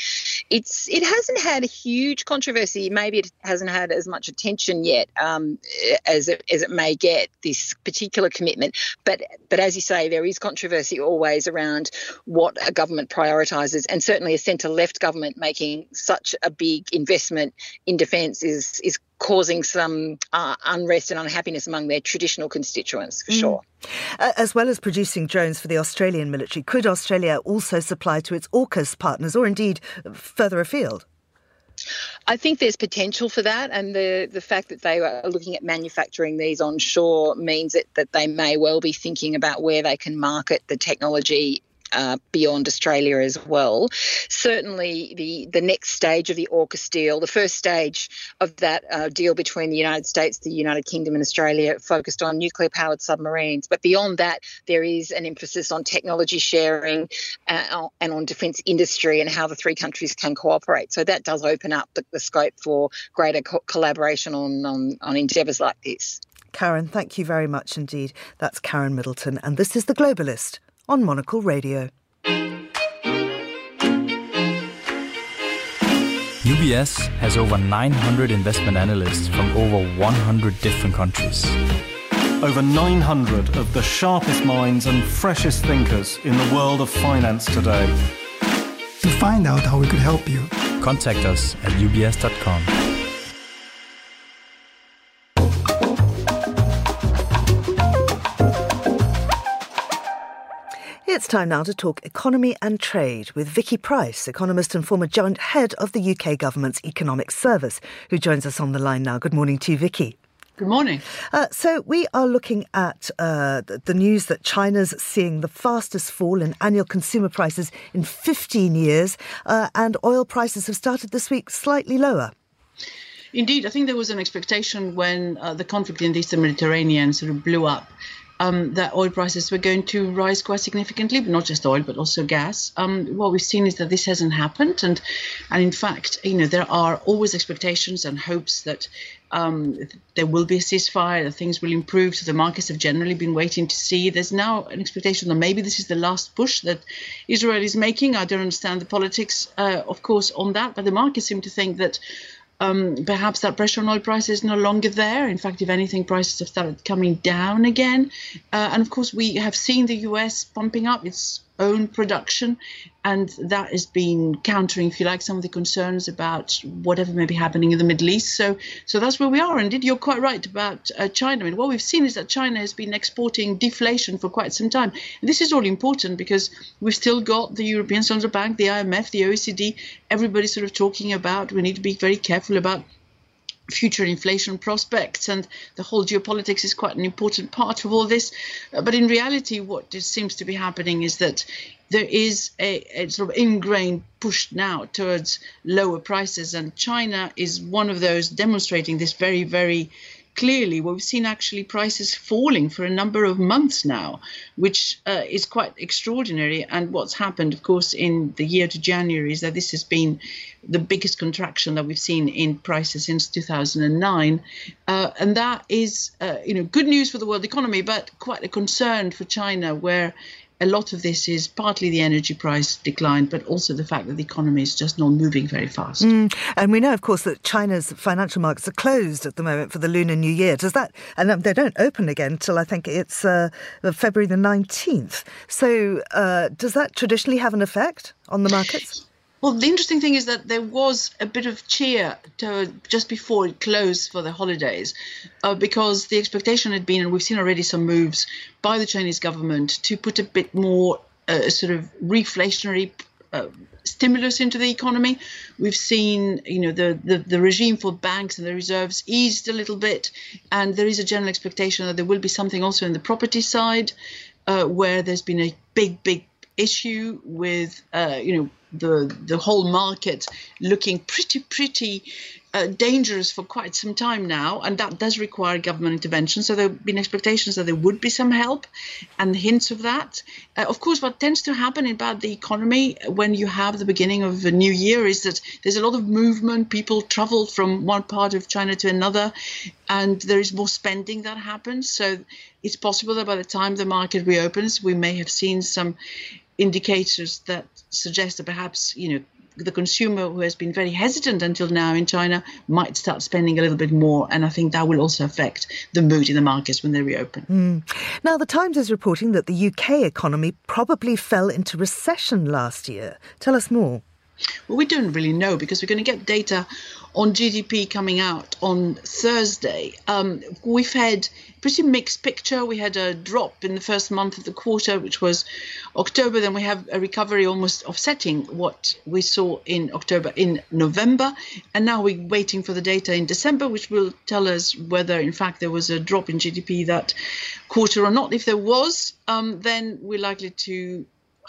I: It's it hasn't had a huge controversy. Maybe it hasn't had as much attention yet um, as it, as it may get this particular commitment. But but as you say, there is controversy always around what a government prioritises, and certainly a centre centre left government making such a big investment in defence is is causing some uh, unrest and unhappiness among their traditional constituents, for mm. sure.
A: As well as producing drones for the Australian military, could Australia also supply to its AUKUS partners or indeed further afield?
I: I think there's potential for that, and the the fact that they are looking at manufacturing these onshore means that, that they may well be thinking about where they can market the technology uh, beyond Australia as well. Certainly, the, the next stage of the AUKUS deal, the first stage of that uh, deal between the United States, the United Kingdom, and Australia focused on nuclear powered submarines. But beyond that, there is an emphasis on technology sharing uh, and on defence industry and how the three countries can cooperate. So that does open up the, the scope for greater co- collaboration on, on, on endeavours like this.
A: Karen, thank you very much indeed. That's Karen Middleton, and this is The Globalist on Monocle Radio.
J: UBS has over 900 investment analysts from over 100 different countries.
K: Over 900 of the sharpest minds and freshest thinkers in the world of finance today.
L: To find out how we could help you,
J: contact us at ubs.com.
A: It's time now to talk economy and trade with Vicky Pryce, economist and former joint head of the UK government's economic service, who joins us on the line now. Good morning to you, Vicky.
M: Good morning. Uh,
A: so, we are looking at uh, the news that China's seeing the fastest fall in annual consumer prices in 15 years, uh, and oil prices have started this week slightly lower.
M: Indeed, I think there was an expectation when uh, the conflict in the Eastern Mediterranean sort of blew up um, that oil prices were going to rise quite significantly, but not just oil, but also gas. Um, what we've seen is that this hasn't happened, and and in fact, you know, there are always expectations and hopes that um, there will be a ceasefire, that things will improve. So the markets have generally been waiting to see. There's now an expectation that maybe this is the last push that Israel is making. I don't understand the politics, uh, of course, on that, but the markets seem to think that um, perhaps that pressure on oil prices is no longer there. In fact, if anything, prices have started coming down again. Uh, and of course, we have seen the US pumping up its own production, and that has been countering, if you like, some of the concerns about whatever may be happening in the Middle East. So, so that's where we are. Indeed, you're quite right about uh, China. I mean, what we've seen is that China has been exporting deflation for quite some time. And this is all important because we've still got the European Central Bank, the IMF, the OECD, everybody sort of talking about we need to be very careful about future inflation prospects and the whole geopolitics is quite an important part of all this. Uh, but in reality what seems to be happening is that there is a, a, sort of ingrained push now towards lower prices and china is one of those demonstrating this very very clearly we've seen actually prices falling for a number of months now, which uh, is quite extraordinary. And what's happened, of course, in the year to January is that this has been the biggest contraction that we've seen in prices since 2009. Uh, and that is, uh, you know, good news for the world economy, but quite a concern for China, where a lot of this is partly the energy price decline, but also the fact that the economy is just not moving very fast. Mm.
A: And we know, of course, that China's financial markets are closed at the moment for the Lunar New Year. Does that, and um, they don't open again until I think it's uh, February the 19th. So uh, does that traditionally have an effect on the markets?
M: Well, the interesting thing is that there was a bit of cheer to, just before it closed for the holidays, uh, because the expectation had been, and we've seen already some moves by the Chinese government to put a bit more uh, sort of reflationary uh, stimulus into the economy. We've seen, you know, the, the, the regime for banks and the reserves eased a little bit, and there is a general expectation that there will be something also in the property side, uh, where there's been a big, big issue with, uh, you know, the the whole market looking pretty pretty uh, dangerous for quite some time now, and that does require government intervention. So there have been expectations that there would be some help, and hints of that. Uh, of course, what tends to happen about the economy when you have the beginning of a new year is that there's a lot of movement. People travel from one part of China to another, and there is more spending that happens. So it's possible that by the time the market reopens, we may have seen some indicators that suggest that perhaps you know the consumer who has been very hesitant until now in China might start spending a little bit more. And I think that will also affect the mood in the markets when they reopen.
A: Mm. Now, The Times is reporting that the UK economy probably fell into recession last year. Tell us more.
M: Well, we don't really know because we're going to get data on GDP coming out on Thursday. Um, we've had pretty mixed picture. We had a drop in the first month of the quarter, which was October. Then we have a recovery almost offsetting what we saw in October in November. And now we're waiting for the data in December, which will tell us whether, in fact, there was a drop in GDP that quarter or not. If there was, um, then we're likely to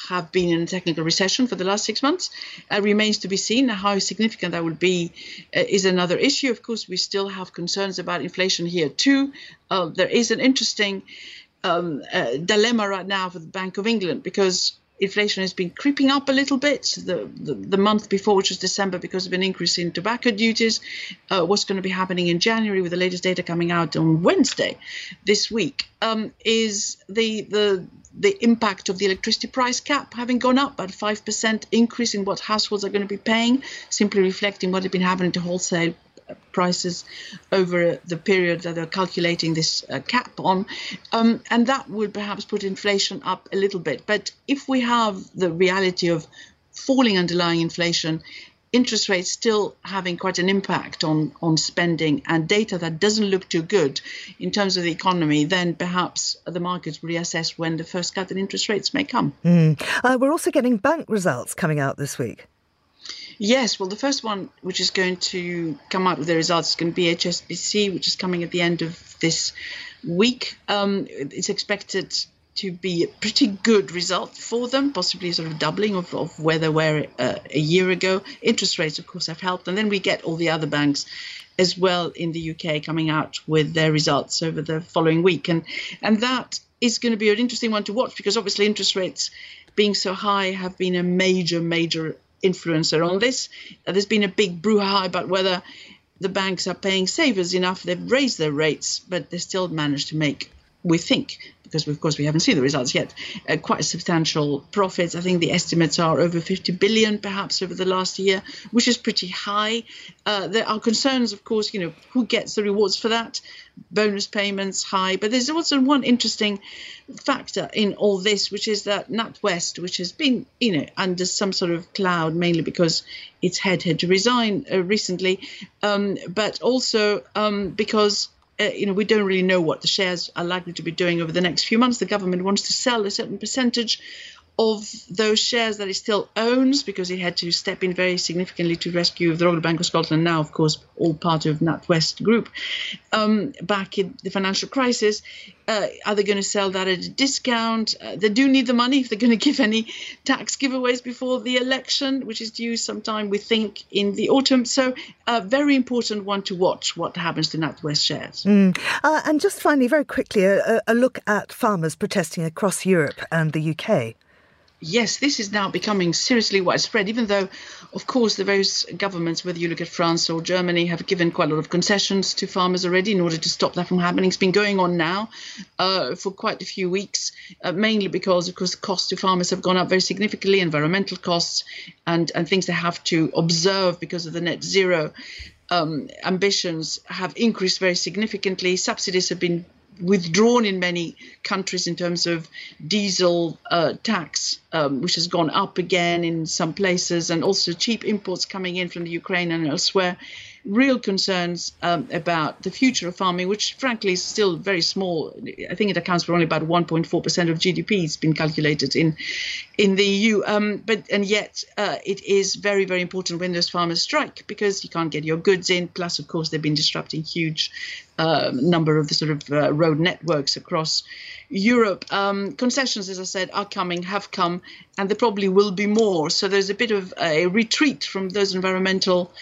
M: have been in a technical recession for the last six months. Uh, remains to be seen. How significant that will be uh, is another issue. Of course, we still have concerns about inflation here too. Uh, there is an interesting um, uh, dilemma right now for the Bank of England because inflation has been creeping up a little bit. The, the, the month before, which was December, because of an increase in tobacco duties. Uh, what's going to be happening in January with the latest data coming out on Wednesday this week um, is the the the impact of the electricity price cap having gone up at 5% increase in what households are going to be paying, simply reflecting what had been happening to wholesale prices over the period that they're calculating this uh, cap on. Um, and that would perhaps put inflation up a little bit. But if we have the reality of falling underlying inflation, interest rates still having quite an impact on, on spending and data that doesn't look too good in terms of the economy, then perhaps the markets will reassess when the first cut in interest rates may come.
A: Mm. Uh, we're also getting bank results coming out this week.
M: Yes, well, the first one, which is going to come out with the results, is going to be HSBC, which is coming at the end of this week. Um, it's expected to be a pretty good result for them, possibly sort of doubling of, of where they were uh, a year ago. Interest rates, of course, have helped. And then we get all the other banks as well in the UK coming out with their results over the following week. And, and that is going to be an interesting one to watch because obviously interest rates being so high have been a major, major influencer on this. Uh, there's been a big brouhaha about whether the banks are paying savers enough. They've raised their rates, but they still managed to make, we think, because of course we haven't seen the results yet, uh, quite substantial profits. I think the estimates are over 50 billion perhaps over the last year, which is pretty high. Uh, there are concerns, of course, you know, who gets the rewards for that? Bonus payments high, but there's also one interesting factor in all this, which is that NatWest, which has been, you know, under some sort of cloud, mainly because its head had to resign uh, recently, um, but also um, because uh, you know, we don't really know what the shares are likely to be doing over the next few months. The government wants to sell a certain percentage of those shares that it still owns because it had to step in very significantly to rescue the Royal Bank of Scotland, now, of course, all part of NatWest Group, um, back in the financial crisis. Uh, are they going to sell that at a discount? Uh, they do need the money if they're going to give any tax giveaways before the election, which is due sometime, we think, in the autumn. So, a very important one to watch what happens to NatWest shares.
A: Mm. Uh, and just finally, very quickly, a, a look at farmers protesting across Europe and the UK
M: yes, this is now becoming seriously widespread, even though, of course, the various governments, whether you look at France or Germany, have given quite a lot of concessions to farmers already in order to stop that from happening. It's been going on now uh, for quite a few weeks, uh, mainly because, of course, costs to farmers have gone up very significantly, environmental costs and, and things they have to observe because of the net zero. Um, ambitions have increased very significantly. Subsidies have been withdrawn in many countries in terms of diesel uh, tax, um, which has gone up again in some places, and also cheap imports coming in from the Ukraine and elsewhere. Real concerns um, about the future of farming, which frankly is still very small. I think it accounts for only about 1.4% of GDP. It's been calculated in in the EU. Um, but and yet uh, it is very very important when those farmers strike because you can't get your goods in. Plus, of course, they've been disrupting huge uh, number of the sort of uh, road networks across Europe. Um, concessions, as I said, are coming, have come, and there probably will be more. So there's a bit of a retreat from those environmental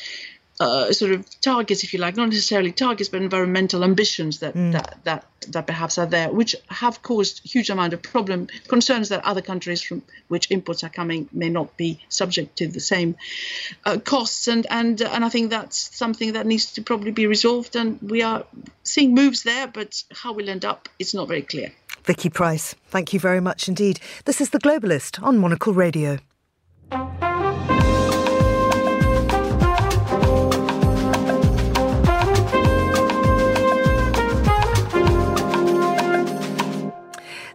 M: uh, sort of targets, if you like, not necessarily targets, but environmental ambitions that, mm. that that that perhaps are there, which have caused huge amount of problem concerns that other countries from which imports are coming may not be subject to the same uh, costs, and and and I think that's something that needs to probably be resolved, and we are seeing moves there, but how we'll end up, it's not very clear.
A: Vicky Pryce, thank you very much indeed. This is the Globalist on Monocle Radio.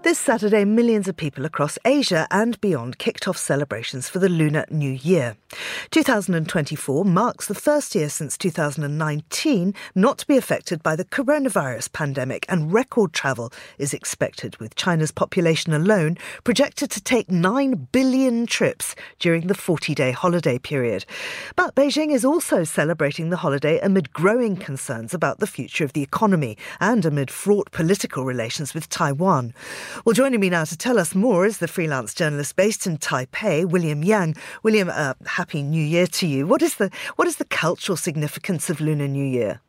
A: This Saturday, millions of people across Asia and beyond kicked off celebrations for the Lunar New Year. 2024 marks the first year since 2019 not to be affected by the coronavirus pandemic, and record travel is expected, with China's population alone projected to take 9 billion trips during the 40 day holiday period. But Beijing is also celebrating the holiday amid growing concerns about the future of the economy and amid fraught political relations with Taiwan. Well, joining me now to tell us more is the freelance journalist based in Taipei, William Yang. William, uh, happy New Year to you. What is the what is the cultural significance of Lunar New Year?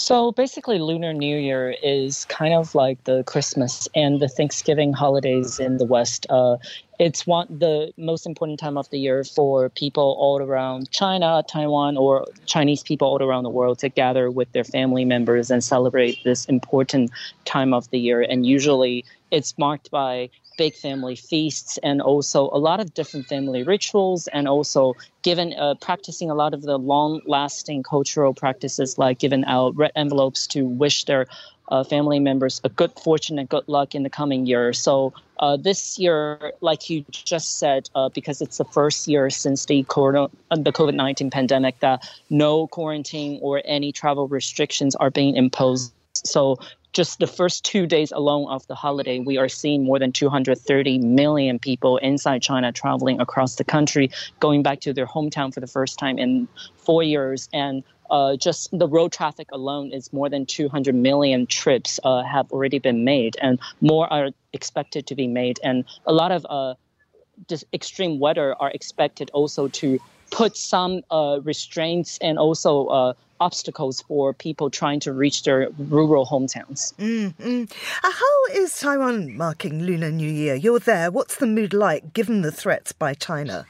N: So basically, Lunar New Year is kind of like the Christmas and the Thanksgiving holidays in the West. Uh, it's one the most important time of the year for people all around China, Taiwan, or Chinese people all around the world to gather with their family members and celebrate this important time of the year. And usually, it's marked by big family feasts and also a lot of different family rituals and also given uh, practicing a lot of the long lasting cultural practices like giving out red envelopes to wish their uh, family members a good fortune and good luck in the coming year. So uh, this year, like you just said, uh, because it's the first year since the corona, uh, the COVID nineteen pandemic, that no quarantine or any travel restrictions are being imposed. So just the first two days alone of the holiday, we are seeing more than 230 million people inside China traveling across the country, going back to their hometown for the first time in four years. And uh, just the road traffic alone is more than 200 million trips uh, have already been made, and more are expected to be made. And a lot of uh, extreme weather are expected also to put some uh, restraints and also uh, obstacles for people trying to reach their rural hometowns.
A: Mm-hmm. Uh, how is Taiwan marking Lunar New Year? You're there. What's the mood like given the threats by China?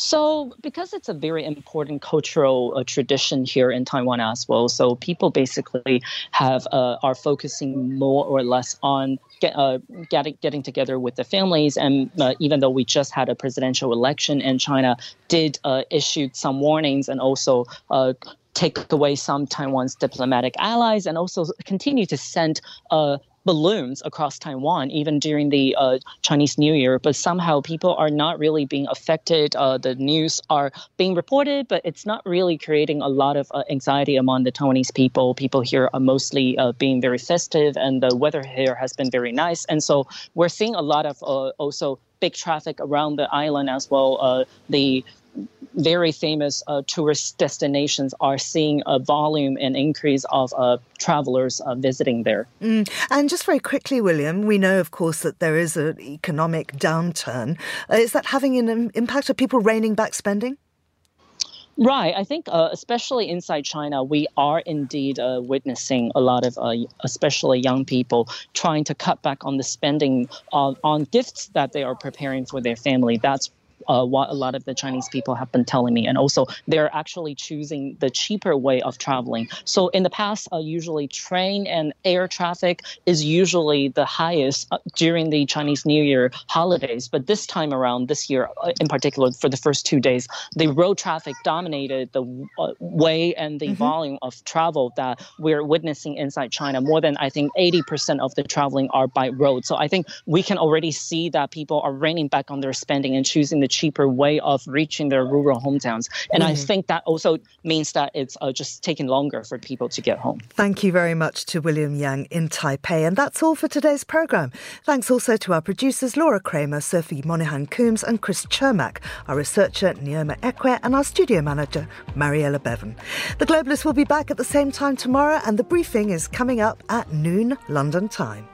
N: So, because it's a very important cultural uh, tradition here in Taiwan as well, so people basically have uh, are focusing more or less on get, uh, getting getting together with the families. And uh, even though we just had a presidential election, and China did uh, issue some warnings and also uh, take away some Taiwan's diplomatic allies and also continue to send uh, balloons across Taiwan, even during the uh, Chinese New Year. But somehow people are not really being affected. Uh, the news are being reported, but it's not really creating a lot of uh, anxiety among the Taiwanese people. People here are mostly uh, being very festive, and the weather here has been very nice. And so we're seeing a lot of uh, also big traffic around the island as well. Uh, the very famous uh, tourist destinations are seeing a volume and increase of uh, travelers uh, visiting there.
A: Mm. And just very quickly, William, we know, of course, that there is an economic downturn. Uh, is that having an impact? Are people reining back spending?
N: Right. I think, uh, especially inside China, we are indeed uh, witnessing a lot of, uh, especially young people, trying to cut back on the spending on gifts that they are preparing for their family. That's uh, what a lot of the Chinese people have been telling me. And also, they're actually choosing the cheaper way of traveling. So in the past, uh, usually train and air traffic is usually the highest uh, during the Chinese New Year holidays. But this time around, this year uh, in particular, for the first two days, the road traffic dominated the uh, way and the mm-hmm. volume of travel that we're witnessing inside China. More than I think 80% of the traveling are by road. So I think we can already see that people are reining back on their spending and choosing the cheaper way of reaching their rural hometowns. And mm-hmm. I think that also means that it's uh, just taking longer for people to get home.
A: Thank you very much to William Yang in Taipei. And that's all for today's programme. Thanks also to our producers Laura Kramer, Sophie Monaghan Coombs, and Chris Chermak, our researcher Neoma Ekwe, and our studio manager Mariella Bevan. The Globalists will be back at the same time tomorrow, and the briefing is coming up at noon London time.